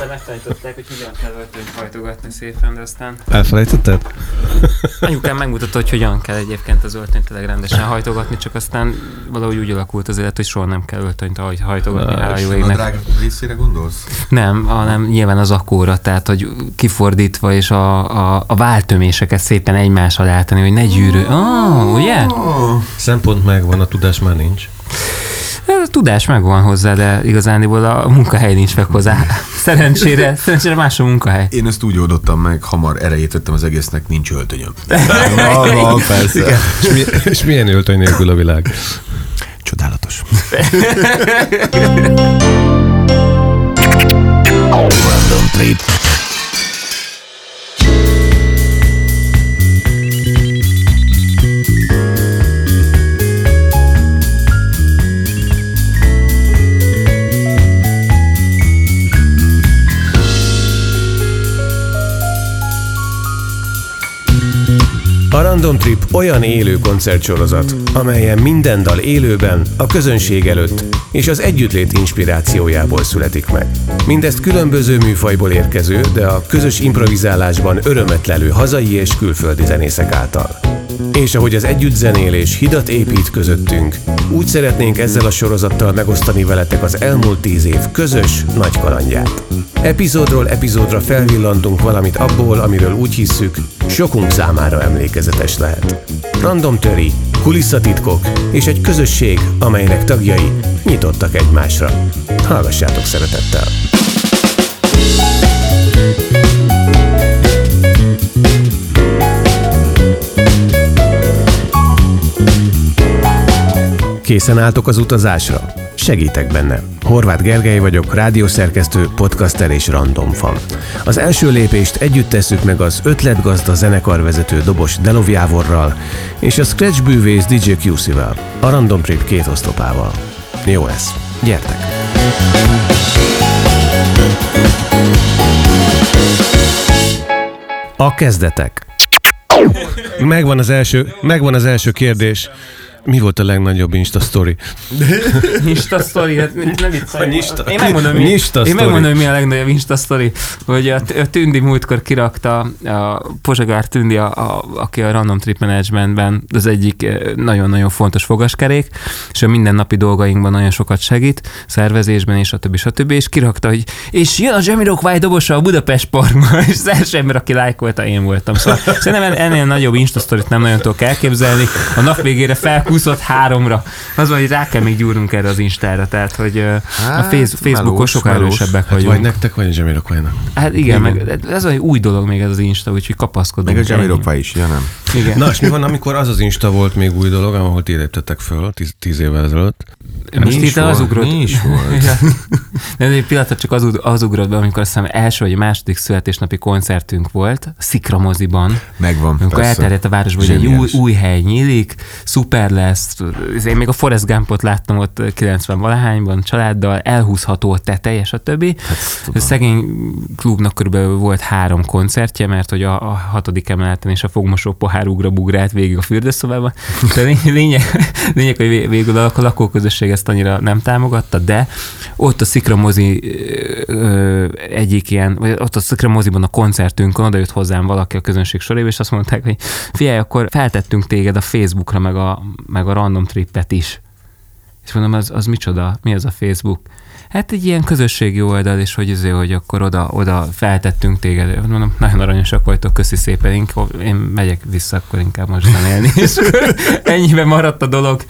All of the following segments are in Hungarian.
egyszer megtanították, hogy hogyan kell öltönyt hajtogatni szépen, de aztán Elfelejtetted? anyukám megmutatta, hogy hogyan kell egyébként az öltönyt tényleg rendesen hajtogatni, csak aztán valahogy úgy alakult az élet, hogy soha nem kell öltönyt haj- hajtogatni, Na, hála jó A égnek. drága részére gondolsz? Nem, hanem nyilván az akkóra, tehát hogy kifordítva és a, a, a váltöméseket szépen egymás alá állítani, hogy ne gyűrő. Oh, ugye? Oh, Szempont megvan, a tudás már nincs. A tudás megvan hozzá, de igazániból a munkahely nincs meg hozzá. Szerencsére, szerencsére más a munkahely. én ezt úgy oldottam meg, hamar erejét vettem az egésznek, nincs öltönyöm. Van, persze. És, mi, és milyen öltöny nélkül a világ? Csodálatos. Random trip. A Random Trip olyan élő koncertsorozat, amelyen minden dal élőben, a közönség előtt és az együttlét inspirációjából születik meg. Mindezt különböző műfajból érkező, de a közös improvizálásban örömet lelő hazai és külföldi zenészek által. És ahogy az együttzenélés hidat épít közöttünk, úgy szeretnénk ezzel a sorozattal megosztani veletek az elmúlt tíz év közös nagy kalandját. Epizódról epizódra felvillantunk valamit abból, amiről úgy hisszük, sokunk számára emlékezetes lehet. Random töri, kulisszatitkok és egy közösség, amelynek tagjai nyitottak egymásra. Hallgassátok szeretettel! Készen álltok az utazásra? Segítek benne. Horváth Gergely vagyok, rádiószerkesztő, podcaster és random fan. Az első lépést együtt tesszük meg az ötletgazda zenekarvezető Dobos Delov Jávorral és a Scratch bűvész DJ QC-vel, a Random Trip két oszlopával. Jó lesz. Gyertek! A kezdetek. Megvan az első, megvan az első kérdés. Mi volt a legnagyobb Insta story? Insta story, hát nem viccelj. A nyista- Én megmondom, mi, nyista én megmondom, mi a legnagyobb Insta story, hogy a, a Tündi múltkor kirakta, a Pozsagár Tündi, a, a, aki a Random Trip Managementben az egyik eh, nagyon-nagyon fontos fogaskerék, és a mindennapi dolgainkban nagyon sokat segít, szervezésben és a többi, stb. És kirakta, hogy és jön a Jamiroquai dobosa a Budapest Parkban, és az első ember, aki lájkolta, én voltam. Szóval szerintem ennél nagyobb Insta storyt nem nagyon tudok elképzelni. A nap végére felkúszott háromra. Az van, hogy rá kell még gyúrnunk erre az Instára, tehát hogy ö, a Hát, face, Facebookon sokkal erősebbek Hát vagy vagyunk. nektek, vagy a Jamiroquainak. Hát igen, meg ez egy új dolog még ez az Insta, úgyhogy kapaszkodunk. Meg a. Jamiroquai is, ja nem. Igen. Na, és mi van, amikor az az Insta volt még új dolog, ahol ti léptetek föl tíz, tíz évvel ezelőtt? Most Mi itt is az ugrott. Mi is volt? Ja. De egy pillanatot csak az, az ugrott be, amikor azt hiszem első vagy második születésnapi koncertünk volt, Szikra moziban, Megvan, amikor persze. elterjedt a városban, hogy egy új, új hely nyílik, szuper lesz. Én még a Forrest Gumpot láttam ott 90 valahányban családdal, elhúzható a teteje, stb. Hát, a szegény klubnak körülbelül volt három koncertje, mert hogy a, a hatodik emeleten és a fogmosó pohár ugra bugrált végig a fürdőszobában. De lény- lényeg, lényeg, hogy vé- végül a lakóközösség ezt annyira nem támogatta, de ott a Szikra mozi egyik ilyen, vagy ott a Szikra moziban a koncertünkön oda jött hozzám valaki a közönség soréba, és azt mondták, hogy figyelj, akkor feltettünk téged a Facebookra, meg a, meg a Random Trippet is. És mondom, az, az micsoda? Mi az a Facebook? Hát egy ilyen közösségi oldal, és hogy azért, hogy akkor oda, oda feltettünk téged. Mondom, nagyon aranyosak vagytok, köszi szépen, inkább, én megyek vissza, akkor inkább most élni. És ennyiben maradt a dolog.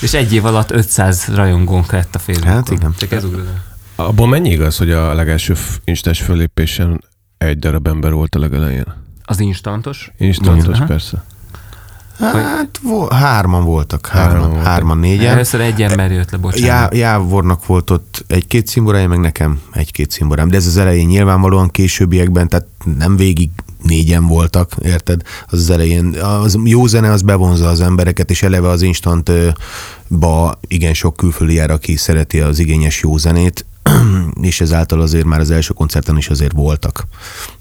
És egy év alatt 500 rajongónk lett a Facebookon. Hát igen. Csak ez ugrott. Abban mennyi igaz, hogy a legelső Instás fölépésen egy darab ember volt a legelején? Az instantos? Instantos, Aha. persze. Hát vo- hárman voltak, Hárman hárman, voltak. hárman, négyen. Először egy ember jött le, Já, bocsánat. Jávornak volt ott egy-két szimborája, meg nekem egy-két szimborám. De ez az elején nyilvánvalóan későbbiekben, tehát nem végig négyen voltak, érted? Az az elején. Az jó zene az bevonza az embereket, és eleve az instant ba igen sok külföldi jár, aki szereti az igényes jó zenét. és ezáltal azért már az első koncerten is azért voltak.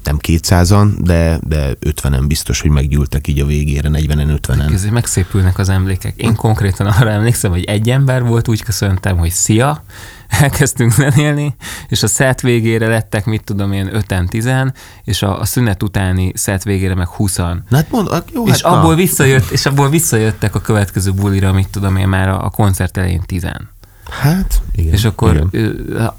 Nem 200-an, de, de 50-en biztos, hogy meggyűltek így a végére, 40-en, 50-en. Ezért megszépülnek az emlékek. Én konkrétan arra emlékszem, hogy egy ember volt, úgy köszöntem, hogy szia, elkezdtünk zenélni, és a szett végére lettek, mit tudom én, 5-10, és a, a szünet utáni szett végére meg 20 Na hát mond, jó, és, hát abból na. visszajött, és abból visszajöttek a következő bulira, mit tudom én, már a, a koncert elején 10. Hát, igen. És akkor igen.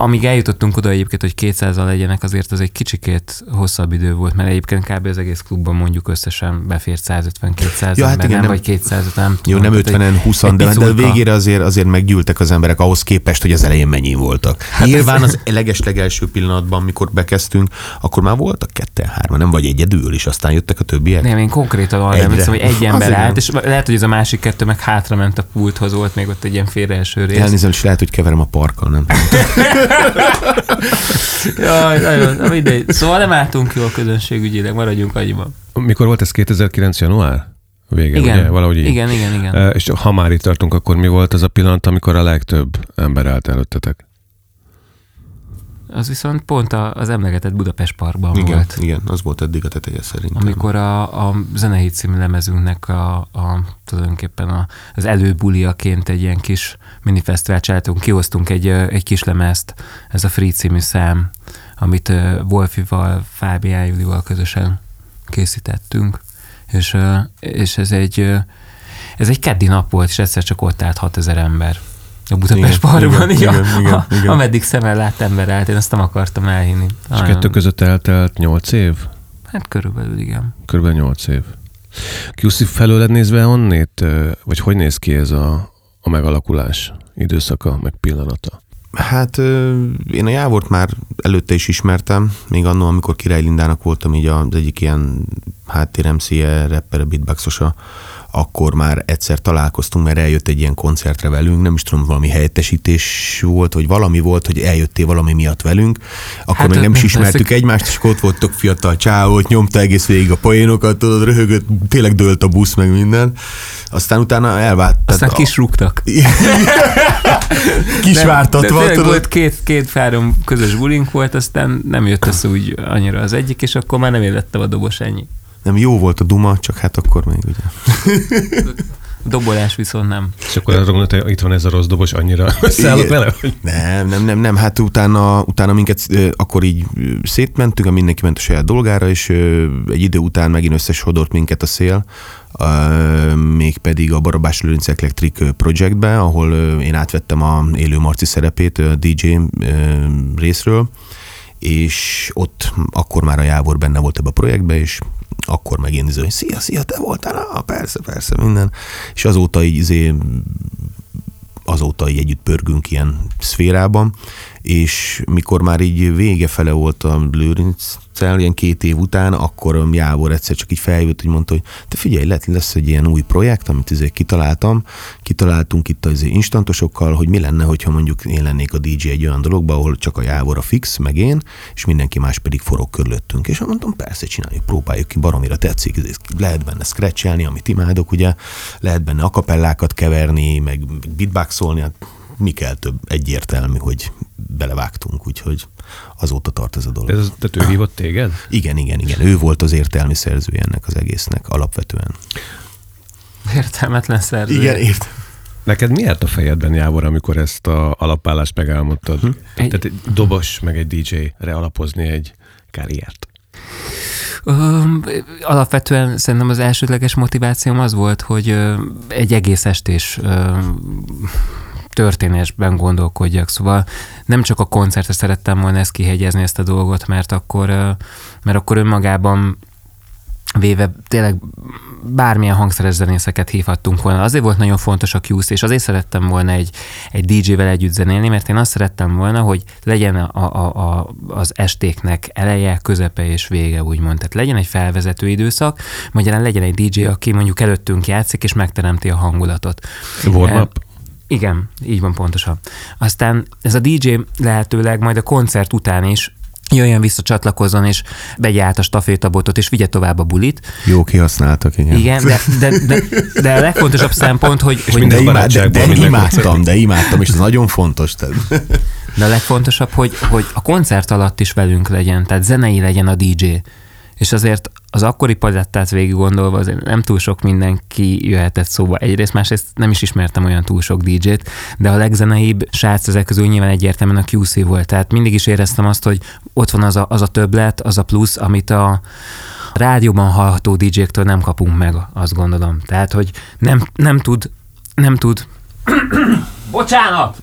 Amíg eljutottunk oda egyébként, hogy 200-al legyenek, azért az egy kicsikét hosszabb idő volt, mert egyébként kb. az egész klubban mondjuk összesen befért 150-200 Ja, hát ember, igen, nem, nem- vagy 200, nem Jó, tudom. nem Tehát egy- 50-en, 20 egy de, de a végére azért, azért meggyűltek az emberek ahhoz képest, hogy az elején mennyi voltak. Hát Nyilván az leges-legelső pillanatban, mikor bekezdtünk, akkor már voltak ketten, hárman, nem vagy egyedül, és aztán jöttek a többiek. Nem, én konkrétan arra emlékszem, hogy egy ember igen. állt, és lehet, hogy ez a másik kettő meg hátra ment a pulthoz, volt még ott egy ilyen félreeső rész. Elnézem, és lehet, hogy keverem a parkkal, nem? Jaj, nagyon, na mindegy. Szóval nem álltunk jól közönségügyileg, maradjunk annyiban. Mikor volt ez 2009. január? Vége, Igen, ugye? Valahogy így. igen, igen, igen. E, És ha már itt tartunk, akkor mi volt az a pillanat, amikor a legtöbb ember állt előttetek? Az viszont pont a- az emlegetett Budapest Parkban Igen, volt. igen, az volt eddig a teteje szerintem. Amikor a, a Zenehit című lemezünknek a, a tulajdonképpen a, az előbuliaként egy ilyen kis minifesztivált csináltunk, kihoztunk egy, egy kis lemezt, ez a Free című szám, amit Wolfival, Fábián Julival közösen készítettünk, és, és ez egy ez egy keddi nap volt, és egyszer csak ott állt 6000 ember. A Budapest Igen, Parkban, igen, a- igen, igen, igen. ameddig szemmel lát ember állt, én azt nem akartam elhinni. És Nagyon- kettő között eltelt 8 év? Hát körülbelül igen. Körülbelül 8 év. QC felőled nézve honnét, ö, vagy hogy néz ki ez a, a megalakulás időszaka, meg pillanata? Hát én a Jávort már előtte is ismertem, még annól, amikor Király Lindának voltam így az egyik ilyen háttér MC-je, rapper, beatboxosa, akkor már egyszer találkoztunk, mert eljött egy ilyen koncertre velünk, nem is tudom, valami helyettesítés volt, vagy valami volt, hogy eljöttél valami miatt velünk, akkor Hát, még nem is ismertük egymást, és ott voltok fiatal csávót, nyomta egész végig a poénokat, tudod, röhögött, tényleg dőlt a busz, meg minden. Aztán utána elvált. Aztán a- kisrúgtak. Kisvártatva, de tudod. volt két, két három közös bulink volt, aztán nem jött össze úgy annyira az egyik, és akkor már nem élettem a dobos ennyi. Nem, jó volt a duma, csak hát akkor még ugye. Dobolás viszont nem. És akkor arra gondolod, hogy itt van ez a rossz dobos, annyira összeállok vele? hogy- Nem, nem, nem, nem, hát utána, utána minket ö, akkor így szétmentünk, mindenki ment a saját dolgára, és ö, egy idő után megint összesodort minket a szél, ö, mégpedig a Barabás Lőrinc Electric Projectbe, ahol ö, én átvettem a élő Marci szerepét ö, DJ ö, részről, és ott akkor már a Jávor benne volt ebbe a projektbe, és akkor megint izé, hogy szia, szia, te voltál? Ah, persze, persze, minden. És azóta így izé, azóta így együtt pörgünk ilyen szférában, és mikor már így vége fele volt a Lőrincel, ilyen két év után, akkor a Jávor egyszer csak így feljött, hogy mondta, hogy te figyelj, lesz, lesz egy ilyen új projekt, amit izé kitaláltam, kitaláltunk itt az instantosokkal, hogy mi lenne, hogyha mondjuk én lennék a DJ egy olyan dologban, ahol csak a Jávor a fix, meg én, és mindenki más pedig forog körülöttünk. És mondtam, persze, csináljuk, próbáljuk ki, baromira tetszik, izé, lehet benne scratchelni, amit imádok, ugye, lehet benne akapellákat keverni, meg beatboxolni, hát mi kell több, egyértelmű, hogy belevágtunk, úgyhogy azóta tart ez a dolog. Ez, tehát ő hívott téged? Igen, igen, igen. Ő volt az értelmi szerzője ennek az egésznek alapvetően. Értelmetlen szerző. ért. Neked mi járt a fejedben, Jávor, amikor ezt a alapállást megálmodtad? Hm? Egy- Tehát egy dobos, meg egy DJ-re alapozni egy karriert. Öm, alapvetően szerintem az elsődleges motivációm az volt, hogy ö, egy egész estés ö, történésben gondolkodjak. Szóval nem csak a koncertre szerettem volna ezt kihegyezni, ezt a dolgot, mert akkor, mert akkor önmagában véve tényleg bármilyen hangszeres zenészeket hívhattunk volna. Azért volt nagyon fontos a QC, és azért szerettem volna egy, egy DJ-vel együtt zenélni, mert én azt szerettem volna, hogy legyen a, a, a, az estéknek eleje, közepe és vége, úgymond. Tehát legyen egy felvezető időszak, magyarán legyen egy DJ, aki mondjuk előttünk játszik, és megteremti a hangulatot. Warm-up? Igen, így van pontosan. Aztán ez a DJ lehetőleg majd a koncert után is jöjjön vissza, csatlakozzon, és vegye át a stafétabotot, és vigye tovább a bulit. Jó kihasználtak, igen. Igen, de, de, de, de a legfontosabb szempont, hogy, hogy De, imád, de, de imádtam, de imádtam, és ez nagyon fontos. Tehát. De a legfontosabb, hogy, hogy a koncert alatt is velünk legyen, tehát zenei legyen a DJ. És azért az akkori palettát végig gondolva azért nem túl sok mindenki jöhetett szóba. Egyrészt, másrészt nem is ismertem olyan túl sok DJ-t, de a legzeneibb srác ezek közül nyilván egyértelműen a QC volt. Tehát mindig is éreztem azt, hogy ott van az a, az a többlet, az a plusz, amit a, rádióban hallható DJ-któl nem kapunk meg, azt gondolom. Tehát, hogy nem, nem tud, nem tud, bocsánat!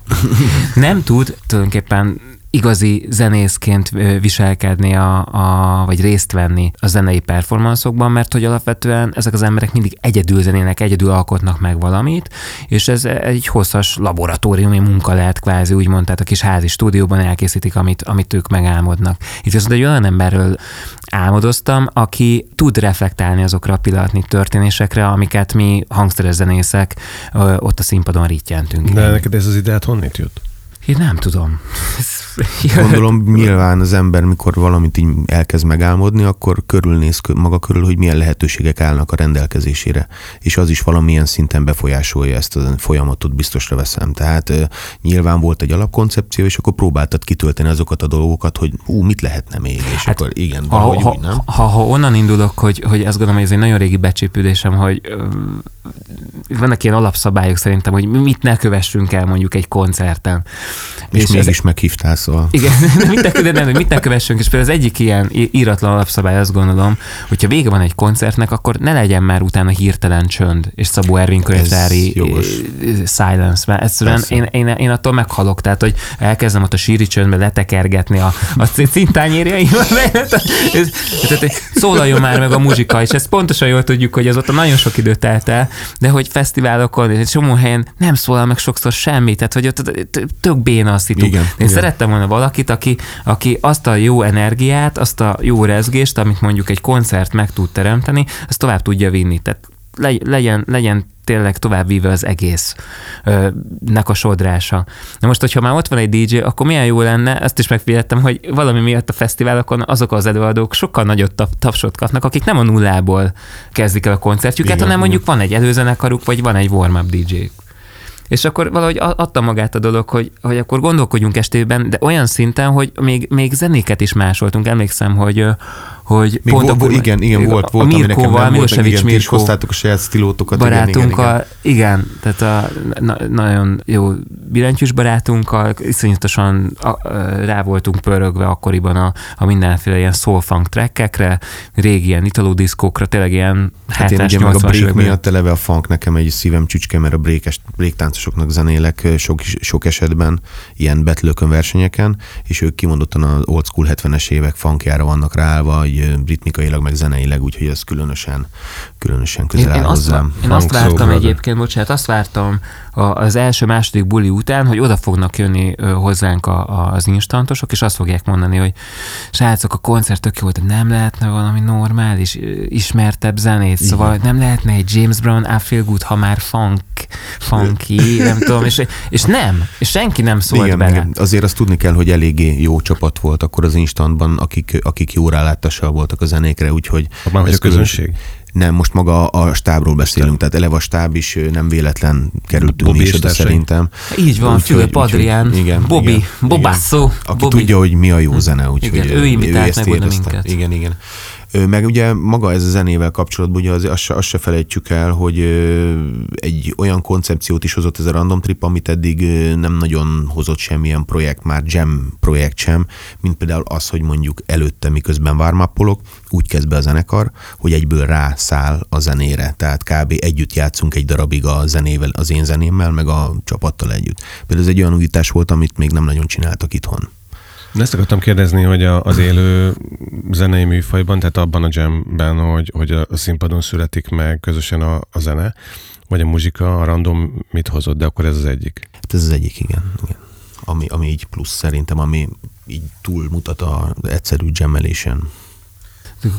nem tud tulajdonképpen igazi zenészként viselkedni, a, a, vagy részt venni a zenei performanszokban, mert hogy alapvetően ezek az emberek mindig egyedül zenének, egyedül alkotnak meg valamit, és ez egy hosszas laboratóriumi munka lehet kvázi, úgymond, tehát a kis házi stúdióban elkészítik, amit, amit ők megálmodnak. Itt viszont egy olyan emberről álmodoztam, aki tud reflektálni azokra a pillanatnyi történésekre, amiket mi hangszeres zenészek ott a színpadon rittyentünk. De neked ez az ideát honnét jött? Én nem tudom. Gondolom nyilván az ember, mikor valamit így elkezd megálmodni, akkor körülnéz maga körül, hogy milyen lehetőségek állnak a rendelkezésére, és az is valamilyen szinten befolyásolja ezt a folyamatot, biztosra veszem. Tehát nyilván volt egy alapkoncepció, és akkor próbáltad kitölteni azokat a dolgokat, hogy ú, mit lehetne még, és hát, akkor igen, valahogy ha, úgy, nem? Ha, ha, onnan indulok, hogy, hogy azt gondolom, hogy ez egy nagyon régi becsépülésem, hogy vannak ilyen alapszabályok szerintem, hogy mit ne kövessünk el mondjuk egy koncerten. És, és mégis ezek... meghívtál, szóval. Igen, mit ne, nem, mit ne kövessünk, és például az egyik ilyen íratlan alapszabály azt gondolom, hogyha vége van egy koncertnek, akkor ne legyen már utána hirtelen csönd, és Szabó Ervin könyvtári silence, mert egyszerűen én, én, én, attól meghalok, tehát hogy elkezdem ott a síri csöndbe letekergetni a, a cintányérjaimat, szólaljon már meg a muzsika, és ezt pontosan jól tudjuk, hogy az ott nagyon sok idő telt el, de hogy fesztiválokon, egy csomó helyen nem szólal meg sokszor semmi, tehát hogy ott tök béna a szitu. Igen, Én igen. szerettem volna valakit, aki, aki azt a jó energiát, azt a jó rezgést, amit mondjuk egy koncert meg tud teremteni, azt tovább tudja vinni. Tehát legyen, legyen tényleg tovább víve az egész ö, nek a sodrása. Na most, hogyha már ott van egy DJ, akkor milyen jó lenne, ezt is megfigyeltem, hogy valami miatt a fesztiválokon azok az előadók sokkal nagyobb tapsot kapnak, akik nem a nullából kezdik el a koncertjüket, Igen, hanem mondjuk van egy előzenekaruk, vagy van egy warm-up DJ. És akkor valahogy adta magát a dolog, hogy, hogy akkor gondolkodjunk estében, de olyan szinten, hogy még, még zenéket is másoltunk. Emlékszem, hogy hogy Még pont akkor, igen, igen, volt, volt, a Mirkóval, Milosevic Mirkó hoztátok a saját stílótokat. Barátunkkal, igen, igen, igen, tehát a na, nagyon jó billentyűs barátunkkal, iszonyatosan a, a, rá voltunk pörögve akkoriban a, a mindenféle ilyen soul funk trackekre, régi ilyen italo diszkókra, tényleg ilyen hát 70 én ugye meg a break miatt eleve a funk nekem egy szívem csücske, mert a break, break táncosoknak zenélek sok, sok esetben ilyen betlőkön versenyeken, és ők kimondottan az old school 70-es évek funkjára vannak ráállva, ritmikailag, meg zeneileg, úgyhogy ez különösen, különösen közel én, áll én hozzám. Azt, én azt vártam egyébként, bocsánat, azt vártam az első-második buli után, hogy oda fognak jönni hozzánk a, az instantosok, és azt fogják mondani, hogy srácok, a koncert tök jó volt, de nem lehetne valami normális, ismertebb zenét, Igen. szóval nem lehetne egy James Brown I Feel Good, ha már funk, funky, nem tudom, és, és nem, és senki nem szólt igen, bele. Igen. Azért azt tudni kell, hogy eléggé jó csapat volt akkor az instantban, akik, akik jó rálátással voltak a zenékre, úgyhogy... Már hogy a közönség? Nem, most maga a stábról beszélünk, tehát eleve a stáb is nem véletlen kerültünk mi is oda szerintem. Így van, Fülöp Adrián, igen, Bobby, igen, Bobasso. Aki Bobby. tudja, hogy mi a jó zene, úgyhogy igen, ő imitált meg oda minket. Igen, igen. Meg ugye maga ez a zenével kapcsolatban, ugye az, azt, se, azt se felejtjük el, hogy egy olyan koncepciót is hozott ez a Random Trip, amit eddig nem nagyon hozott semmilyen projekt, már jam projekt sem, mint például az, hogy mondjuk előtte, miközben vármappolok, úgy kezd be a zenekar, hogy egyből rászáll a zenére. Tehát kb. együtt játszunk egy darabig a zenével, az én zenémmel, meg a csapattal együtt. Például ez egy olyan újítás volt, amit még nem nagyon csináltak itthon. Ezt akartam kérdezni, hogy a, az élő zenei műfajban, tehát abban a jamben, hogy, hogy a színpadon születik meg közösen a, a zene, vagy a muzsika, a random mit hozott, de akkor ez az egyik. Hát ez az egyik, igen. igen. Ami, ami így plusz szerintem, ami így túlmutat a egyszerű jammelésen.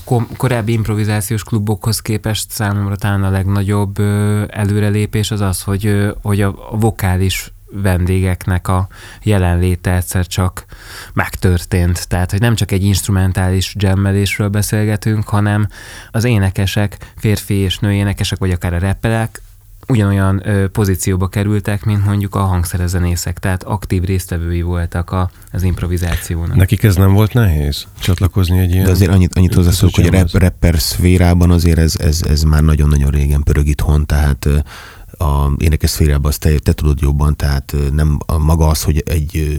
A korábbi improvizációs klubokhoz képest számomra talán a legnagyobb előrelépés az az, hogy, hogy a vokális vendégeknek a jelenléte egyszer csak megtörtént. Tehát, hogy nem csak egy instrumentális jammelésről beszélgetünk, hanem az énekesek, férfi és női énekesek, vagy akár a rappelek, ugyanolyan ö, pozícióba kerültek, mint mondjuk a hangszerezenészek, tehát aktív résztvevői voltak a, az improvizációnak. Nekik ez nem volt nehéz csatlakozni egy ilyen... De azért annyit, annyit hozzászólok, hogy a rap, rapper szférában azért ez, ez, ez már nagyon-nagyon régen pörög itthon, tehát ö, a énekes szférában azt te, te tudod jobban, tehát nem a maga az, hogy egy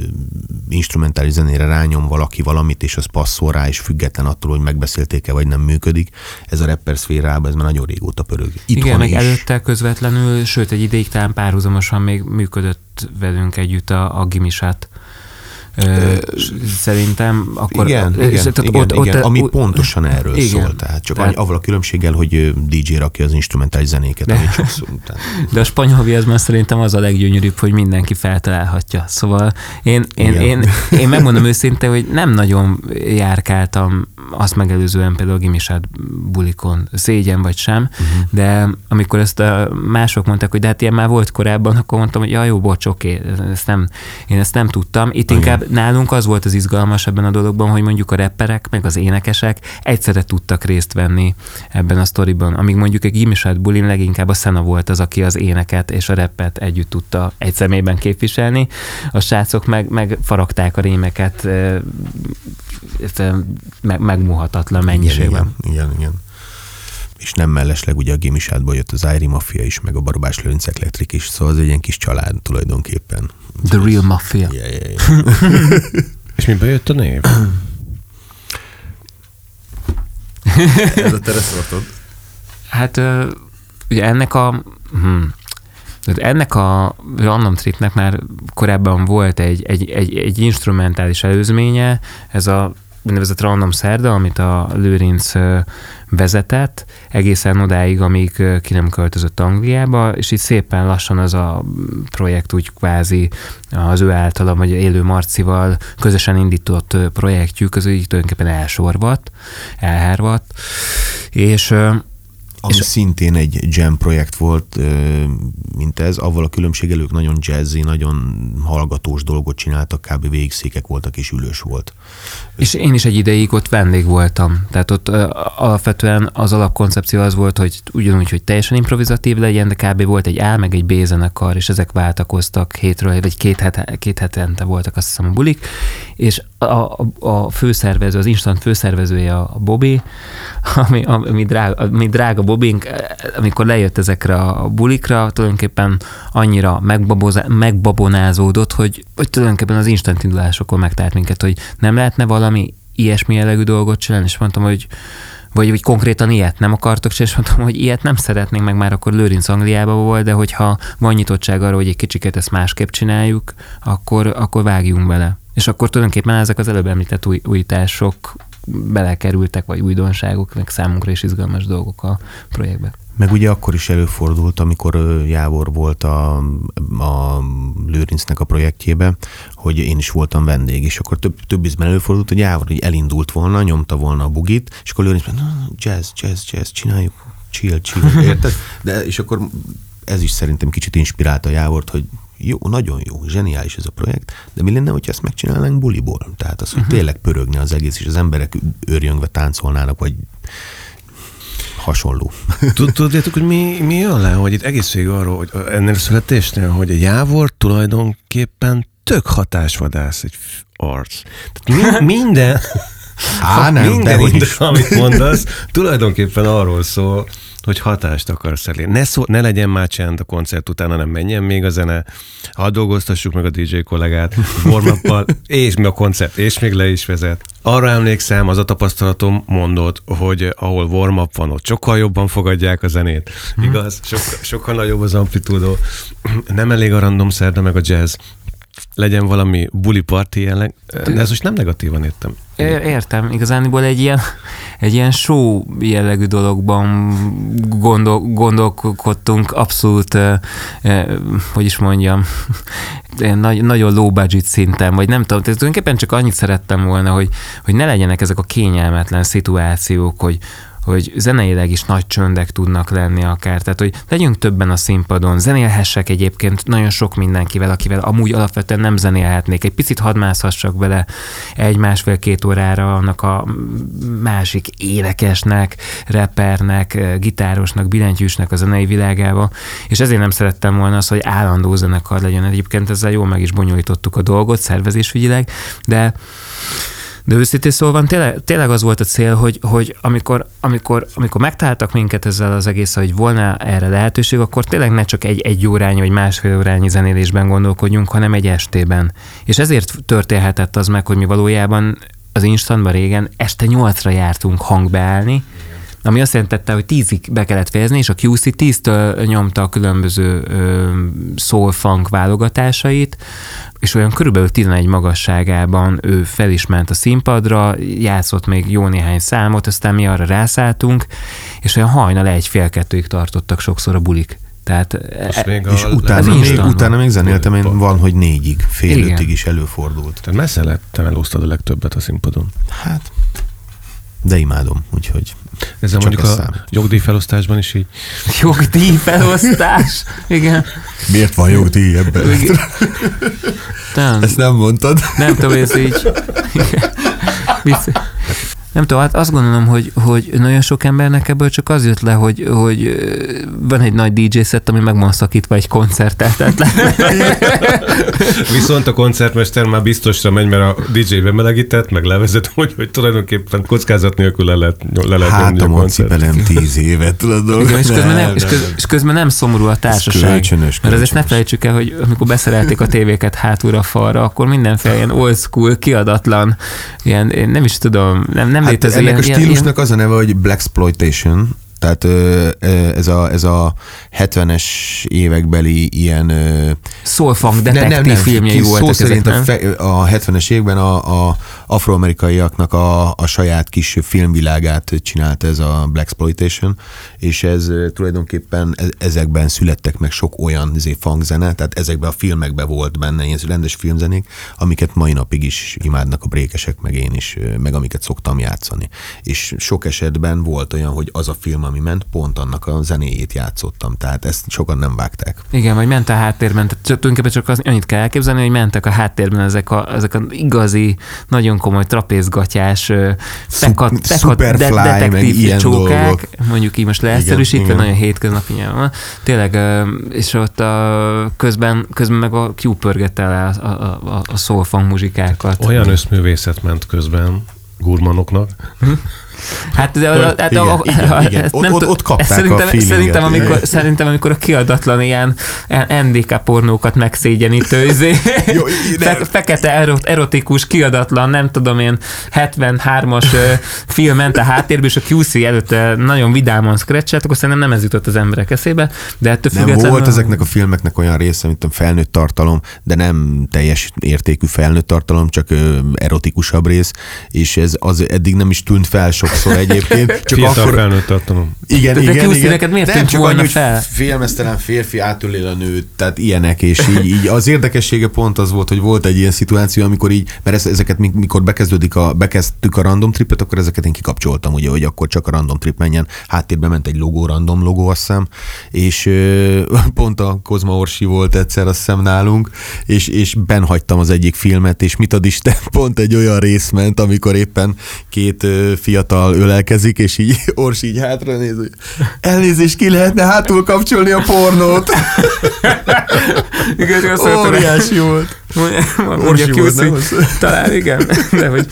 instrumentális zenére rányom valaki valamit, és az passzol rá, és független attól, hogy megbeszélték-e, vagy nem működik. Ez a rapper szférában, ez már nagyon régóta pörög. Itthon Igen, meg is. előtte közvetlenül, sőt egy ideig talán párhuzamosan még működött velünk együtt a, a gimisát. Ö, szerintem akkor... igen, ö, igen, tehát igen, ott- igen, ott- ami ott- pontosan erről igen. szól. Tehát csak Tehát- avval a különbséggel, hogy DJ rakja az instrumentális zenéket, De- amit csak szó, tehát, De a spanyol viaszban szerintem az a leggyönyörűbb, hogy mindenki feltalálhatja. Szóval én, én, Igen. én, én megmondom őszintén, hogy nem nagyon járkáltam azt megelőzően például a gimisát bulikon, szégyen vagy sem, uh-huh. de amikor ezt a mások mondták, hogy de hát ilyen már volt korábban, akkor mondtam, hogy ja, jó, bocs, oké, ezt nem, én ezt nem tudtam. Itt inkább nálunk az volt az izgalmas ebben a dologban, hogy mondjuk a rapperek, meg az énekesek egyszerre tudtak részt venni ebben a sztoriban, amíg mondjuk egy gimisát bulin leginkább a Szena volt az, aki az éneket és a rappet együtt tudta egy személyben képviselni. A srácok meg, meg faragták a rémeket meg, megmuhatatlan mennyiségben. Igen, igen, igen. És nem mellesleg ugye a Gimisátból jött az Ári Mafia is, meg a Barbás Lőrinc Electric is, szóval az egy ilyen kis család tulajdonképpen. The Real Mafia. Yeah, yeah, yeah. És miben jött a név? Ez a tereszortod. Hát ö, ugye ennek a hm, ennek a Random Tripnek már korábban volt egy, egy, egy, egy instrumentális előzménye, ez a úgynevezett Random Szerda, amit a Lőrinc vezetett, egészen odáig, amíg ki nem költözött Angliába, és így szépen lassan az a projekt úgy kvázi az ő általa, vagy élő Marcival közösen indított projektjük, az így tulajdonképpen elsorvadt, elhárvadt, és Ami És- szintén egy jam projekt volt, mint ez, avval a különbséggel ők nagyon jazzy, nagyon hallgatós dolgot csináltak, kb. végszékek voltak és ülős volt. És én is egy ideig ott vendég voltam. Tehát ott ö, alapvetően az alapkoncepció az volt, hogy ugyanúgy, hogy teljesen improvizatív legyen, de kb. volt egy A, meg egy B zenekar, és ezek váltakoztak hétről, vagy két, het, két hetente voltak azt hiszem a bulik, és a, a, főszervező, az instant főszervezője a Bobby, ami, ami, drága, ami drága Bobink, amikor lejött ezekre a bulikra, tulajdonképpen annyira megbabozá, megbabonázódott, hogy, hogy tulajdonképpen az instant indulásokon megtárt minket, hogy nem lehetne valami ilyesmi jellegű dolgot csinálni, és mondtam, hogy vagy, vagy konkrétan ilyet nem akartok és mondtam, hogy ilyet nem szeretnénk, meg már akkor Lőrinc Angliában volt, de hogyha van nyitottság arra, hogy egy kicsiket ezt másképp csináljuk, akkor, akkor vágjunk bele. És akkor tulajdonképpen ezek az előbb említett új, újítások belekerültek, vagy újdonságok, meg számunkra is izgalmas dolgok a projektbe. Meg ugye akkor is előfordult, amikor Jávor volt a, a Lőrincnek a projektjébe, hogy én is voltam vendég, és akkor több, több ízben előfordult, hogy Jávor hogy elindult volna, nyomta volna a bugit, és akkor Lőrinc mondta, "Na, jazz, jazz, jazz, csináljuk, chill, chill, érted? De, és akkor ez is szerintem kicsit inspirálta Jávort, hogy jó, nagyon jó, zseniális ez a projekt, de mi lenne, hogyha ezt megcsinálnánk buliból? Tehát az, hogy tényleg pörögne az egész, és az emberek őrjöngve táncolnának, vagy hasonló. Tud- Tudjátok, hogy mi, mi jön le, hogy itt egész végig arról, hogy ennél a születésnél, hogy a Jávor tulajdonképpen tök hatásvadász egy arc. Tehát mi, minden, Á, nem, minden, minden, is. amit mondasz, tulajdonképpen arról szól, hogy hatást akarsz elérni. Ne, szó, ne legyen már csend a koncert után, hanem menjen még a zene, hadd dolgoztassuk meg a DJ kollégát, warm és mi a koncert, és még le is vezet. Arra emlékszem, az a tapasztalatom mondott, hogy ahol warm van, ott sokkal jobban fogadják a zenét. Igaz? Sokkal, sokkal nagyobb az amplitúdó. Nem elég a random szerda meg a jazz. Legyen valami buli party jelleg. De ez most nem negatívan értem. Értem, igazániból egy ilyen, egy ilyen show jellegű dologban gondol, gondolkodtunk, abszolút, hogy is mondjam, nagy, nagyon low budget szinten, vagy nem tudom, tulajdonképpen csak annyit szerettem volna, hogy, hogy ne legyenek ezek a kényelmetlen szituációk, hogy hogy zeneileg is nagy csöndek tudnak lenni akár. Tehát, hogy legyünk többen a színpadon, zenélhessek egyébként nagyon sok mindenkivel, akivel amúgy alapvetően nem zenélhetnék. Egy picit hadd mászhassak bele egy másfél-két órára annak a másik énekesnek, repernek, gitárosnak, billentyűsnek a zenei világába, és ezért nem szerettem volna az, hogy állandó zenekar legyen. Egyébként ezzel jól meg is bonyolítottuk a dolgot szervezésügyileg, de de őszintén szóval tényleg, tényleg az volt a cél, hogy, hogy amikor, amikor, amikor megtaláltak minket ezzel az egész, hogy volna erre lehetőség, akkor tényleg ne csak egy, egy órányi vagy másfél órányi zenélésben gondolkodjunk, hanem egy estében. És ezért történhetett az meg, hogy mi valójában az instantban régen este nyolcra jártunk hangbeállni, ami azt jelentette, hogy tízig be kellett fejezni, és a QC tíztől nyomta a különböző soul funk válogatásait, és olyan körülbelül 11 magasságában ő fel is ment a színpadra, játszott még jó néhány számot, aztán mi arra rászálltunk, és olyan hajnal egy fél kettőig tartottak sokszor a bulik. Tehát e, még és a, utána, még, utána még zenéltem, én van, hogy négyig, fél Igen. ötig is előfordult. Tehát messze lett, te a legtöbbet a színpadon. Hát, de imádom, úgyhogy ezzel mondjuk a számít. jogdíjfelosztásban is így. Jogdíjfelosztás? Igen. Miért van jogdíj ebben? Igen. Ezt nem mondtad? Nem tudom, ez így. Igen nem tudom, hát azt gondolom, hogy, hogy nagyon sok embernek ebből csak az jött le, hogy, hogy van egy nagy DJ set, ami meg van szakítva egy koncertet. Viszont a koncertmester már biztosra megy, mert a DJ bemelegített, meg levezet, hogy, hogy tulajdonképpen kockázat nélkül le lehet, le lehet hát a koncert. tíz évet, tudod. Igen, és, közben nem, és, közben, és közben nem szomorú a társaság. Kölcsönös, mert azért ne felejtsük el, hogy amikor beszerelték a tévéket hátulra falra, akkor mindenféle ilyen old school, kiadatlan, ilyen, én nem is tudom, nem, nem hát létező. Ennek ilyen, a stílusnak ilyen... az a neve, hogy Tehát ez a, ez a 70-es évekbeli ilyen... Soulfunk detektív nem, nem, filmjei voltak szerint ezek, nem? A, a 70-es években a, a afroamerikaiaknak a, a saját kis filmvilágát csinált ez a Black Exploitation, és ez tulajdonképpen e, ezekben születtek meg sok olyan fangzene, tehát ezekben a filmekben volt benne ilyen rendes filmzenék, amiket mai napig is imádnak a brékesek, meg én is, meg amiket szoktam játszani. És sok esetben volt olyan, hogy az a film, ami ment, pont annak a zenéjét játszottam, tehát ezt sokan nem vágták. Igen, vagy ment a háttérben, tehát tulajdonképpen csak az, annyit kell elképzelni, hogy mentek a háttérben ezek a, ezek a igazi, nagyon komoly trapézgatjás, pekat, pekat de, detektív csókák, dolgok. mondjuk így most leegyszerűsítve, nagyon hétköznapi nyelven Tényleg, és ott a, közben, közben meg a Q pörgette el a, a, a, a soulfunk muzsikákat. Olyan összművészet ment közben gurmanoknak. Hát, de, de, de, igen, a, igen, a, igen. Ott, nem, ott, ott kapták szerintem, a szerintem, amikor, szerintem, amikor a kiadatlan ilyen NDK pornókat megszégyenítő, izé, Jó, fe, fekete erot, erotikus, kiadatlan, nem tudom én, 73-as film ment a háttérbe, és a QC előtt nagyon vidáman scratchet, akkor szerintem nem ez jutott az emberek eszébe, de ettől nem függetlenül... volt ezeknek a filmeknek olyan része, mint a felnőtt tartalom, de nem teljes értékű felnőtt tartalom, csak erotikusabb rész, és ez az eddig nem is tűnt fel sok sokszor egyébként. Csak Fiatal akkor... felnőtt tartalom. Igen, de igen, igen. neked miért nem csak annyi, fel? Filmesztelen férfi átölél a nőt, tehát ilyenek, és így, így, az érdekessége pont az volt, hogy volt egy ilyen szituáció, amikor így, mert ezeket mikor bekezdődik a, bekezdtük a random tripet, akkor ezeket én kikapcsoltam, ugye, hogy akkor csak a random trip menjen. Háttérbe ment egy logó, random logó, azt hiszem, és pont a Kozma Orsi volt egyszer, azt hiszem nálunk, és, és benhagytam az egyik filmet, és mit ad Isten, pont egy olyan rész ment, amikor éppen két fiatal fiatal ölelkezik, és így Ors így hátra néz, hogy elnézést ki lehetne hátul kapcsolni a pornót. Igen, Óriási volt. Mondja Orsi talán igen, de hogy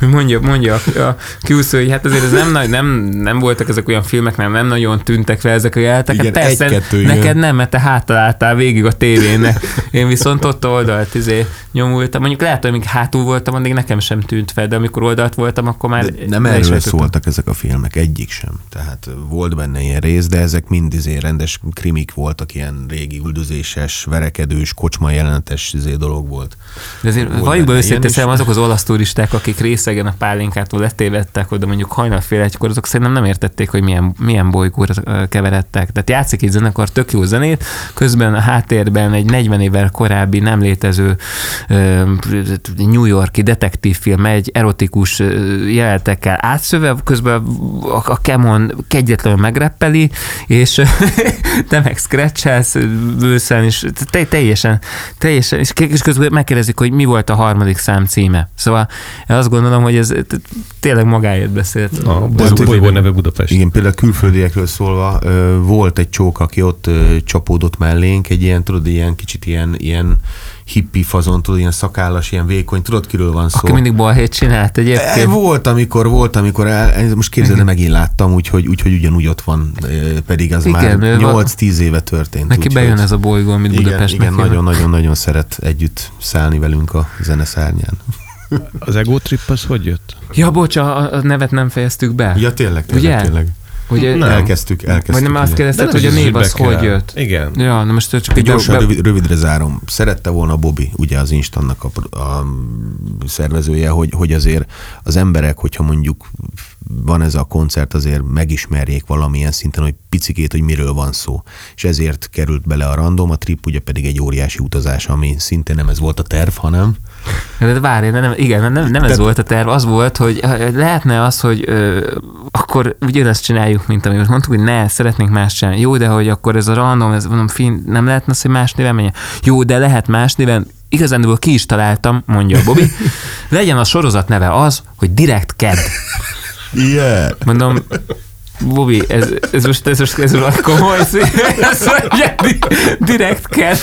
mondja, mondja a Kiuszó, hogy hát azért ez nem, nagy, nem, nem voltak ezek olyan filmek, nem, nem nagyon tűntek fel ezek a jelenetek. Hát persze, egy, neked jön. nem, mert te hátaláltál végig a tévének. Én viszont ott oldalt izé, nyomultam. Mondjuk lehet, hogy amíg hátul voltam, addig nekem sem tűnt fel, de amikor oldalt voltam, akkor már... De nem erről szóltak ezek a filmek, egyik sem. Tehát volt benne ilyen rész, de ezek mind izé rendes krimik voltak, ilyen régi üldözéses, verekedős, kocsma jelenetes izé dolog volt. De azért valljuk be őszintén, azok az olasz turisták, akik részegen a pálinkától letévedtek oda mondjuk hajnalfél egykor, azok szerintem nem értették, hogy milyen, milyen bolygóra keveredtek. Tehát játszik egy zenekar tök jó zenét, közben a háttérben egy 40 évvel korábbi nem létező New Yorki detektívfilm egy erotikus jelenetekkel át szöve, közben a, a Kemon kegyetlenül megreppeli, és te meg scratchelsz, bőszen, és te, teljesen, teljesen, és és közben megkérdezik, hogy mi volt a harmadik szám címe. Szóval én azt gondolom, hogy ez tényleg magáért beszélt. A De bolygó, neve Budapest. Igen, például külföldiekről szólva volt egy csók, aki ott csapódott mellénk, egy ilyen, tudod, ilyen kicsit ilyen, ilyen hippi fazon, tudod, ilyen szakállas, ilyen vékony, tudod, kiről van szó. Aki mindig balhét csinált E, egyébként. Volt, amikor, volt, amikor, el, most képzeld, megint láttam, úgyhogy, úgyhogy ugyanúgy ott van, ö, pedig az Igen, már va- 8-10 éve történt. Neki úgyhogy- bejön ez a bolygó, amit igen, Budapestnek igen, nagyon-nagyon-nagyon szeret együtt szállni velünk a zeneszárnyán. Az Ego Trip az hogy jött? Ja, bocs, a, a nevet nem fejeztük be. Ja, tényleg, tényleg, Ugye? tényleg. Hogy, Nem. Elkezdtük, elkezdtük. vagy nem azt kérdezted, De hogy a név az kell. hogy jött? Igen. Ja, na most csak egy Gyorsan, be- rövid, rövidre zárom. Szerette volna Bobby, ugye az Instannak a, a szervezője, hogy, hogy azért az emberek, hogyha mondjuk van ez a koncert, azért megismerjék valamilyen szinten, hogy picikét, hogy miről van szó. És ezért került bele a random, a trip ugye pedig egy óriási utazás, ami szintén nem ez volt a terv, hanem De várj, nem, igen, nem, nem ez De- volt a terv, az volt, hogy lehetne az, hogy ö, akkor ugyanazt csináljuk, mint amit mondtuk, hogy ne, szeretnénk más csinálni. Jó, de hogy akkor ez a random, ez mondom, fin, nem lehetne az, hogy más néven menjen? Jó, de lehet más néven, igazán ki is találtam, mondja Bobby, legyen a sorozat neve az, hogy Direct Ked. Yeah. Mondom, Bobby, ez, ez most, ez most, ez most komoly ez direkt kell,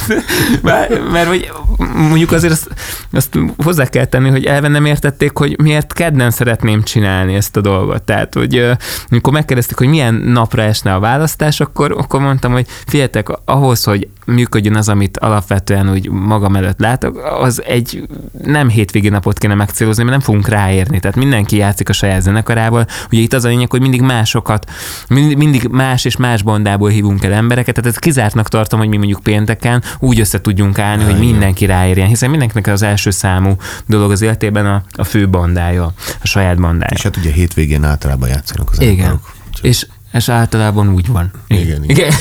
mert, mert hogy mondjuk azért azt, azt hozzá kell tenni, hogy elven nem értették, hogy miért kedden szeretném csinálni ezt a dolgot. Tehát, hogy amikor megkérdezték, hogy milyen napra esne a választás, akkor, akkor mondtam, hogy figyeljetek, ahhoz, hogy működjön az, amit alapvetően úgy magam előtt látok, az egy nem hétvégi napot kéne megcélozni, mert nem fogunk ráérni. Tehát mindenki játszik a saját zenekarával. Ugye itt az a lényeg, hogy mindig másokat, mindig, mindig más és más bandából hívunk el embereket, tehát ezt kizártnak tartom, hogy mi mondjuk pénteken úgy össze tudjunk állni, hogy mindenki ráérjen, hiszen mindenkinek az első számú dolog az életében a, a fő bandája, a saját bandája. És hát ugye hétvégén általában játszanak az Igen. Úgyhogy- És ez általában úgy van. Igen, igen. igen.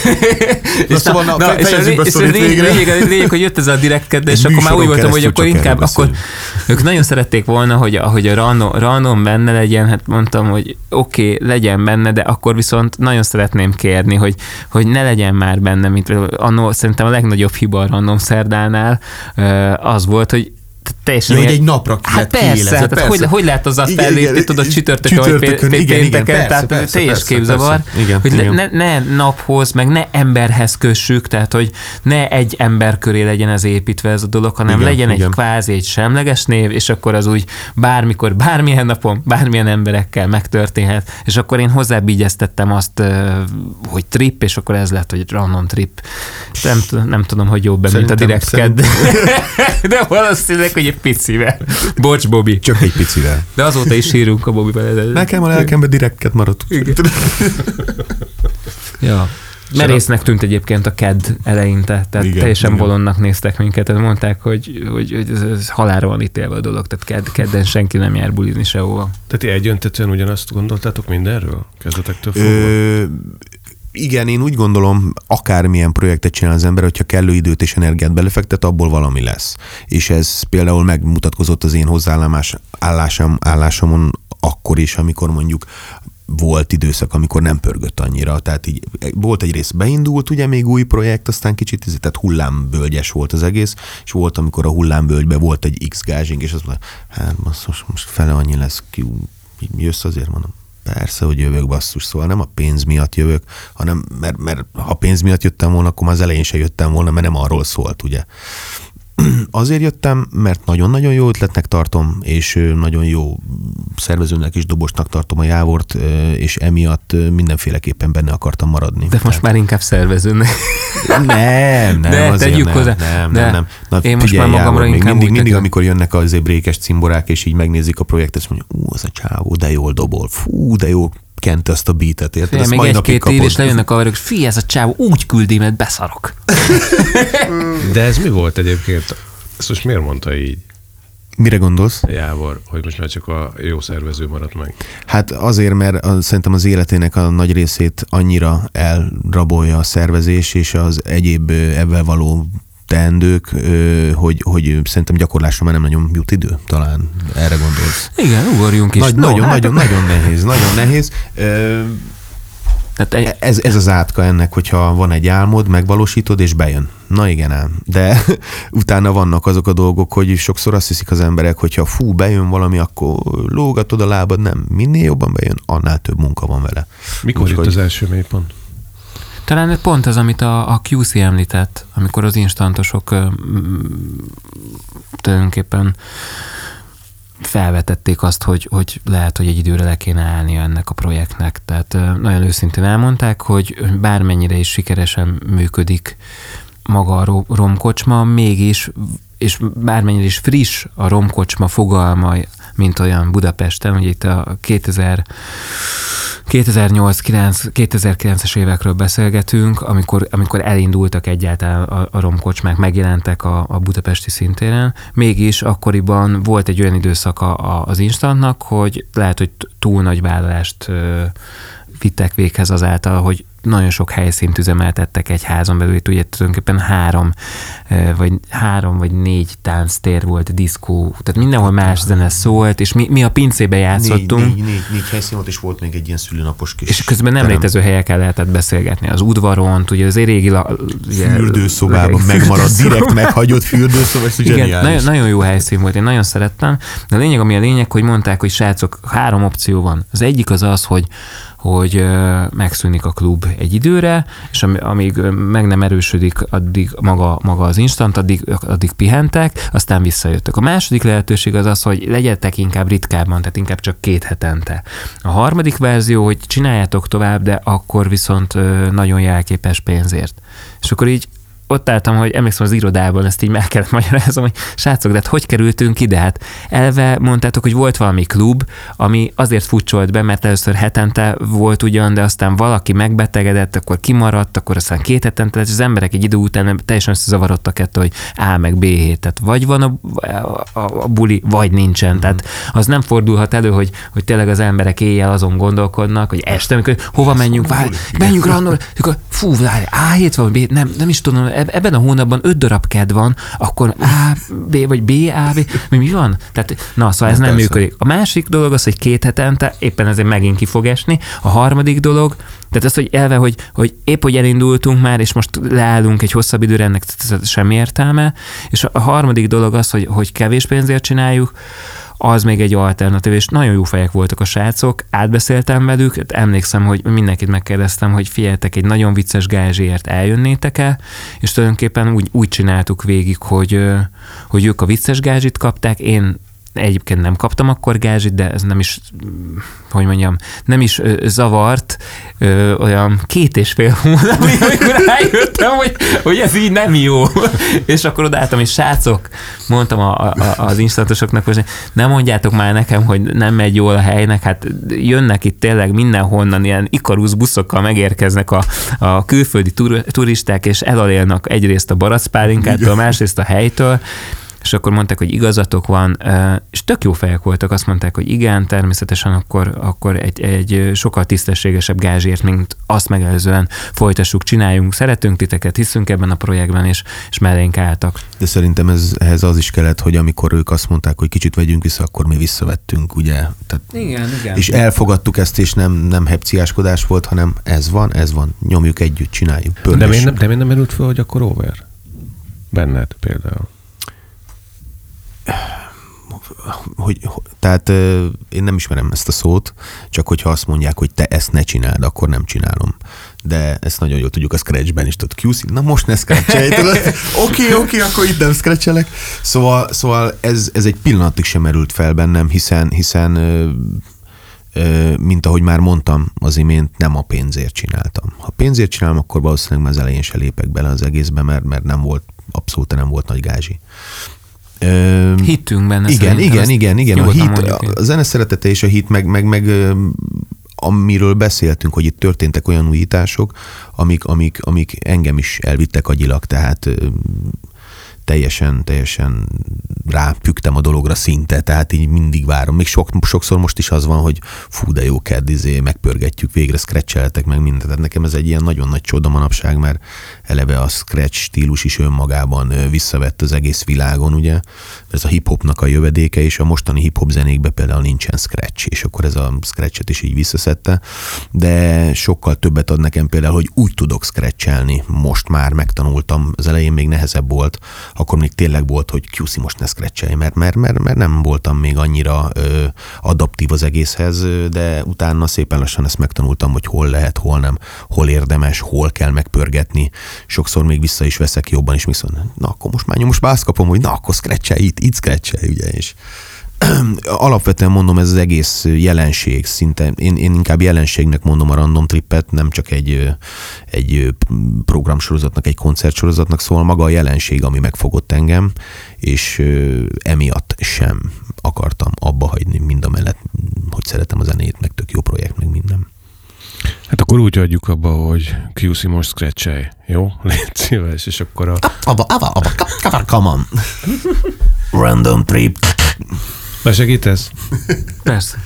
és, szóval na, fe- és, a, fejezzük be és a sztorit lényeg, lényeg, lényeg, hogy jött ez a direktked, és akkor már úgy voltam, hogy akkor inkább, akkor ők nagyon szerették volna, hogy, hogy a random, random benne legyen, hát mondtam, hogy oké, okay, legyen benne, de akkor viszont nagyon szeretném kérni, hogy, hogy ne legyen már benne, mint annó, szerintem a legnagyobb hiba a random szerdánál az volt, hogy teljesen Ja, hogy egy napra Hát lett persze, kiélezve, hát persze. hogy, hogy lehet azzal Igen, fellépni, igen, tudod, csütörtökön, vagy csütörtökön, pé- igen, igen, pénteken, persze, tehát persze, teljes persze, képzavar, persze. Igen, hogy igen. Ne, ne naphoz, meg ne emberhez kössük, tehát hogy ne egy ember köré legyen ez építve ez a dolog, hanem Igen, legyen igen. egy kvázi egy semleges név, és akkor az úgy bármikor, bármilyen napon, bármilyen emberekkel megtörténhet, és akkor én hozzábígyeztettem azt, hogy trip, és akkor ez lett, hogy random trip. Nem, nem tudom, hogy jobb be, mint a direkt ked. De valószínűleg, hogy egy picivel. Bocs, Bobby. Csak egy picivel. De azóta is sírunk a Bobby-vel. Nekem a lelkembe direktket maradt. Ja. Merésznek tűnt egyébként a KED eleinte, tehát Igen, teljesen igen. bolondnak néztek minket, tehát mondták, hogy, hogy, hogy ez, ez halára van ítélve a dolog, tehát KED, kedden senki nem jár bulizni sehova. Tehát ti egyöntetően ugyanazt gondoltátok mindenről? Kezdetektől fogva? Ö, igen, én úgy gondolom, akármilyen projektet csinál az ember, hogyha kellő időt és energiát belefektet, abból valami lesz. És ez például megmutatkozott az én hozzáállás állásom, állásomon akkor is, amikor mondjuk volt időszak, amikor nem pörgött annyira. Tehát így volt egy rész beindult, ugye még új projekt, aztán kicsit, tehát hullámbölgyes volt az egész, és volt, amikor a hullámbölgyben volt egy X gázsink, és azt mondta, hát basszus, most fele annyi lesz, ki, jössz azért, mondom, Persze, hogy jövök basszus, szóval nem a pénz miatt jövök, hanem mert, mert ha pénz miatt jöttem volna, akkor már az elején se jöttem volna, mert nem arról szólt, ugye. Azért jöttem, mert nagyon-nagyon jó ötletnek tartom, és nagyon jó szervezőnek és dobosnak tartom a Jávort, és emiatt mindenféleképpen benne akartam maradni. De most már inkább szervezőnek. Nem, nem, De azért tegyük nem, hozzá. Nem, nem, nem. Na, én most már magamra Jávor, inkább mindig, mindig, amikor jönnek az brékes cimborák, és így megnézik a projektet, azt mondja, ú, az a csávó, de jól dobol, fú, de jó kente azt a beatet, érted? Ezt még egy-két év, és lejönnek a haverok, fi, ez a csávó úgy küldi, mert beszarok. De ez mi volt egyébként? Ezt most miért mondta így Mire gondolsz? Jávor, hogy most már csak a jó szervező maradt meg? Hát azért, mert a, szerintem az életének a nagy részét annyira elrabolja a szervezés és az egyéb ebben való teendők, hogy, hogy szerintem gyakorlásra már nem nagyon jut idő, talán erre gondolsz. Igen, ugorjunk is. Nagy, no, nagyon, hát... nagyon, nagyon nehéz, nagyon nehéz. Tehát egy... ez, ez az átka ennek, hogyha van egy álmod, megvalósítod, és bejön. Na igen ám. De utána vannak azok a dolgok, hogy sokszor azt hiszik az emberek, hogyha fú, bejön valami, akkor lógatod a lábad, nem. Minél jobban bejön, annál több munka van vele. Mikor jött az első mélypont? Talán pont az, amit a, a QC említett, amikor az instantosok tulajdonképpen felvetették azt, hogy, hogy lehet, hogy egy időre le kéne állnia ennek a projektnek. Tehát nagyon őszintén elmondták, hogy bármennyire is sikeresen működik maga a romkocsma, mégis, és bármennyire is friss a romkocsma fogalma, mint olyan Budapesten, hogy itt a 2000 2008-2009-es évekről beszélgetünk, amikor, amikor elindultak egyáltalán a, a romkocsmák, megjelentek a, a budapesti szintéren, mégis akkoriban volt egy olyan időszaka az instantnak, hogy lehet, hogy túl nagy vállalást vittek véghez azáltal, hogy nagyon sok helyszínt üzemeltettek egy házon belül, itt ugye tulajdonképpen három, vagy három vagy négy tánctér volt, diszkó, tehát mindenhol más zene szólt, és mi, mi a pincébe játszottunk. Négy, négy, négy, négy helyszín volt, és volt még egy ilyen szülőnapos kis És közben nem terem. létező helyeken lehetett beszélgetni. Az udvaron, ugye az régi... Ugye, fürdőszobában megmaradt, direkt meghagyott fürdőszoba, és Igen, nagyon, nagyon, jó helyszín volt, én nagyon szerettem. De a lényeg, ami a lényeg, hogy mondták, hogy srácok, három opció van. Az egyik az az, hogy hogy megszűnik a klub egy időre, és amíg meg nem erősödik addig maga, maga az instant, addig, addig pihentek, aztán visszajöttek. A második lehetőség az az, hogy legyetek inkább ritkábban, tehát inkább csak két hetente. A harmadik verzió, hogy csináljátok tovább, de akkor viszont nagyon jelképes pénzért. És akkor így ott álltam, hogy emlékszem az irodában, ezt így meg kellett magyarázom, hogy srácok, de hát hogy kerültünk ide? Hát elve mondtátok, hogy volt valami klub, ami azért futcsolt be, mert először hetente volt ugyan, de aztán valaki megbetegedett, akkor kimaradt, akkor aztán két hetente, és az emberek egy idő után teljesen összezavarodtak ettől, hogy A meg B hét. Tehát vagy van a, a, a, buli, vagy nincsen. Tehát az nem fordulhat elő, hogy, hogy tényleg az emberek éjjel azon gondolkodnak, hogy este, amikor hova menjünk, várj, menjünk random, fú, várj, A hét van, B, nem, nem is tudom, ebben a hónapban öt darab ked van, akkor A, B vagy B, A, B, mi, mi van? Tehát, na, szóval ez nem persze. működik. A másik dolog az, hogy két hetente, éppen ezért megint ki fog esni. A harmadik dolog, tehát az, hogy elve, hogy, hogy épp, hogy elindultunk már, és most leállunk egy hosszabb időre, ennek semmi értelme. És a harmadik dolog az, hogy, hogy kevés pénzért csináljuk, az még egy alternatív, és nagyon jó fejek voltak a srácok, átbeszéltem velük, emlékszem, hogy mindenkit megkérdeztem, hogy figyeltek, egy nagyon vicces gázsért eljönnétek el, és tulajdonképpen úgy, úgy csináltuk végig, hogy, hogy ők a vicces gázsit kapták, én egyébként nem kaptam akkor gázsit, de ez nem is, hogy mondjam, nem is ö, zavart ö, olyan két és fél hónap, amikor rájöttem, hogy, hogy ez így nem jó. és akkor odaálltam, és srácok, mondtam a, a, az instantosoknak, hogy nem mondjátok már nekem, hogy nem megy jól a helynek, hát jönnek itt tényleg mindenhonnan ilyen ikarusz buszokkal megérkeznek a, a külföldi tur, turisták, és elalélnak egyrészt a baracpálinkától, másrészt a helytől, és akkor mondták, hogy igazatok van, és tök jó fejek voltak, azt mondták, hogy igen, természetesen akkor, akkor egy, egy sokkal tisztességesebb gázsért, mint azt megelőzően folytassuk, csináljunk, szeretünk titeket, hiszünk ebben a projektben, és, és mellénk álltak. De szerintem ez, ehhez az is kellett, hogy amikor ők azt mondták, hogy kicsit vegyünk vissza, akkor mi visszavettünk, ugye? Tehát, igen, igen. És elfogadtuk ezt, és nem, nem hepciáskodás volt, hanem ez van, ez van, nyomjuk együtt, csináljuk. De miért nem, de miért nem merült fel, hogy akkor over? Benned például hogy, tehát én nem ismerem ezt a szót, csak hogyha azt mondják, hogy te ezt ne csináld, akkor nem csinálom. De ezt nagyon jól tudjuk a Scratchben is, tudod, QC, na most ne scratchelj, tudod, oké, oké, okay, akkor itt nem scratchelek. Szóval, szóval ez, ez egy pillanatig sem merült fel bennem, hiszen, hiszen mint ahogy már mondtam az imént, nem a pénzért csináltam. Ha pénzért csinálom, akkor valószínűleg már az elején se lépek bele az egészbe, mert, mert nem volt, abszolút nem volt nagy gázsi. Hittünk benne. Igen, igen, igen, igen. A, hit, a zene szeretete és a hit, meg, meg, meg amiről beszéltünk, hogy itt történtek olyan újítások, amik, amik, amik engem is elvittek agyilag, tehát teljesen, teljesen rápüktem a dologra szinte, tehát így mindig várom. Még sok, sokszor most is az van, hogy fú, de jó kedd, izé, megpörgetjük, végre scratcheltek meg mindent. Tehát nekem ez egy ilyen nagyon nagy csoda manapság, mert eleve a scratch stílus is önmagában visszavett az egész világon, ugye? Ez a hip-hopnak a jövedéke, és a mostani hip-hop zenékben például nincsen scratch, és akkor ez a scratchet is így visszaszedte, de sokkal többet ad nekem például, hogy úgy tudok scratchelni, most már megtanultam, az elején még nehezebb volt, akkor még tényleg volt, hogy QC most ne scratchelj, mert, mert, mert, mert nem voltam még annyira ö, adaptív az egészhez, de utána szépen lassan ezt megtanultam, hogy hol lehet, hol nem, hol érdemes, hol kell megpörgetni. Sokszor még vissza is veszek jobban, és viszont, na akkor most már nyomos kapom, hogy na akkor scratchelj itt, itt scratchelj, ugye, és alapvetően mondom, ez az egész jelenség szinte, én, én inkább jelenségnek mondom a random trippet, nem csak egy, egy programsorozatnak, egy koncertsorozatnak, szóval maga a jelenség, ami megfogott engem, és emiatt sem akartam abba hagyni mind a mellett, hogy szeretem a zenét, meg tök jó projekt, meg minden. Hát akkor úgy adjuk abba, hogy QC most scratchelj, jó? Légy szíves, és akkor a... Abba, abba, abba, abba, come on. Random trip. Besegítesz? Persze.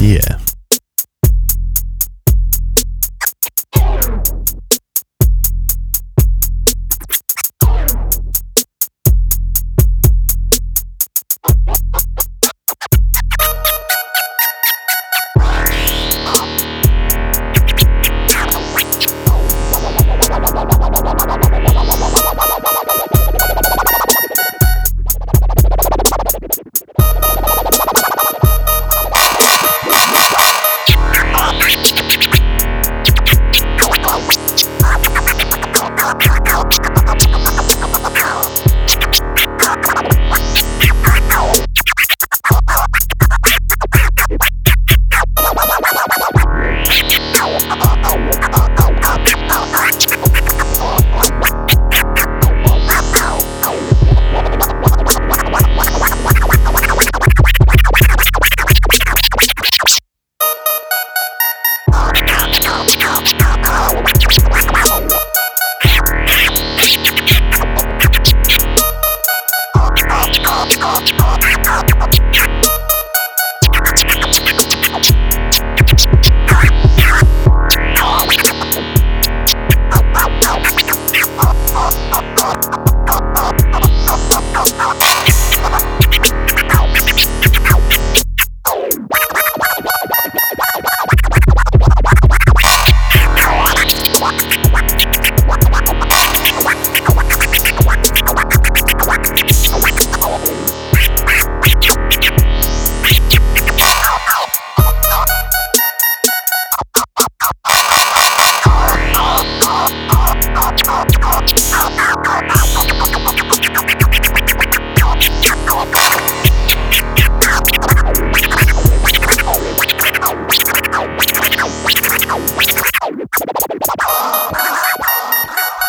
Yeah.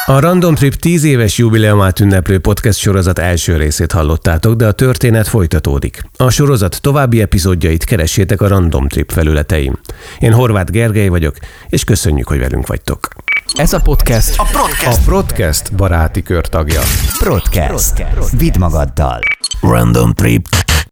A Random Trip 10 éves jubileumát ünneplő podcast sorozat első részét hallottátok, de a történet folytatódik. A sorozat további epizódjait keressétek a Random Trip felületein. Én Horváth Gergely vagyok, és köszönjük, hogy velünk vagytok. Ez a podcast a Podcast, a Podcast baráti kör tagja. Podcast. Vidd magaddal. Random Trip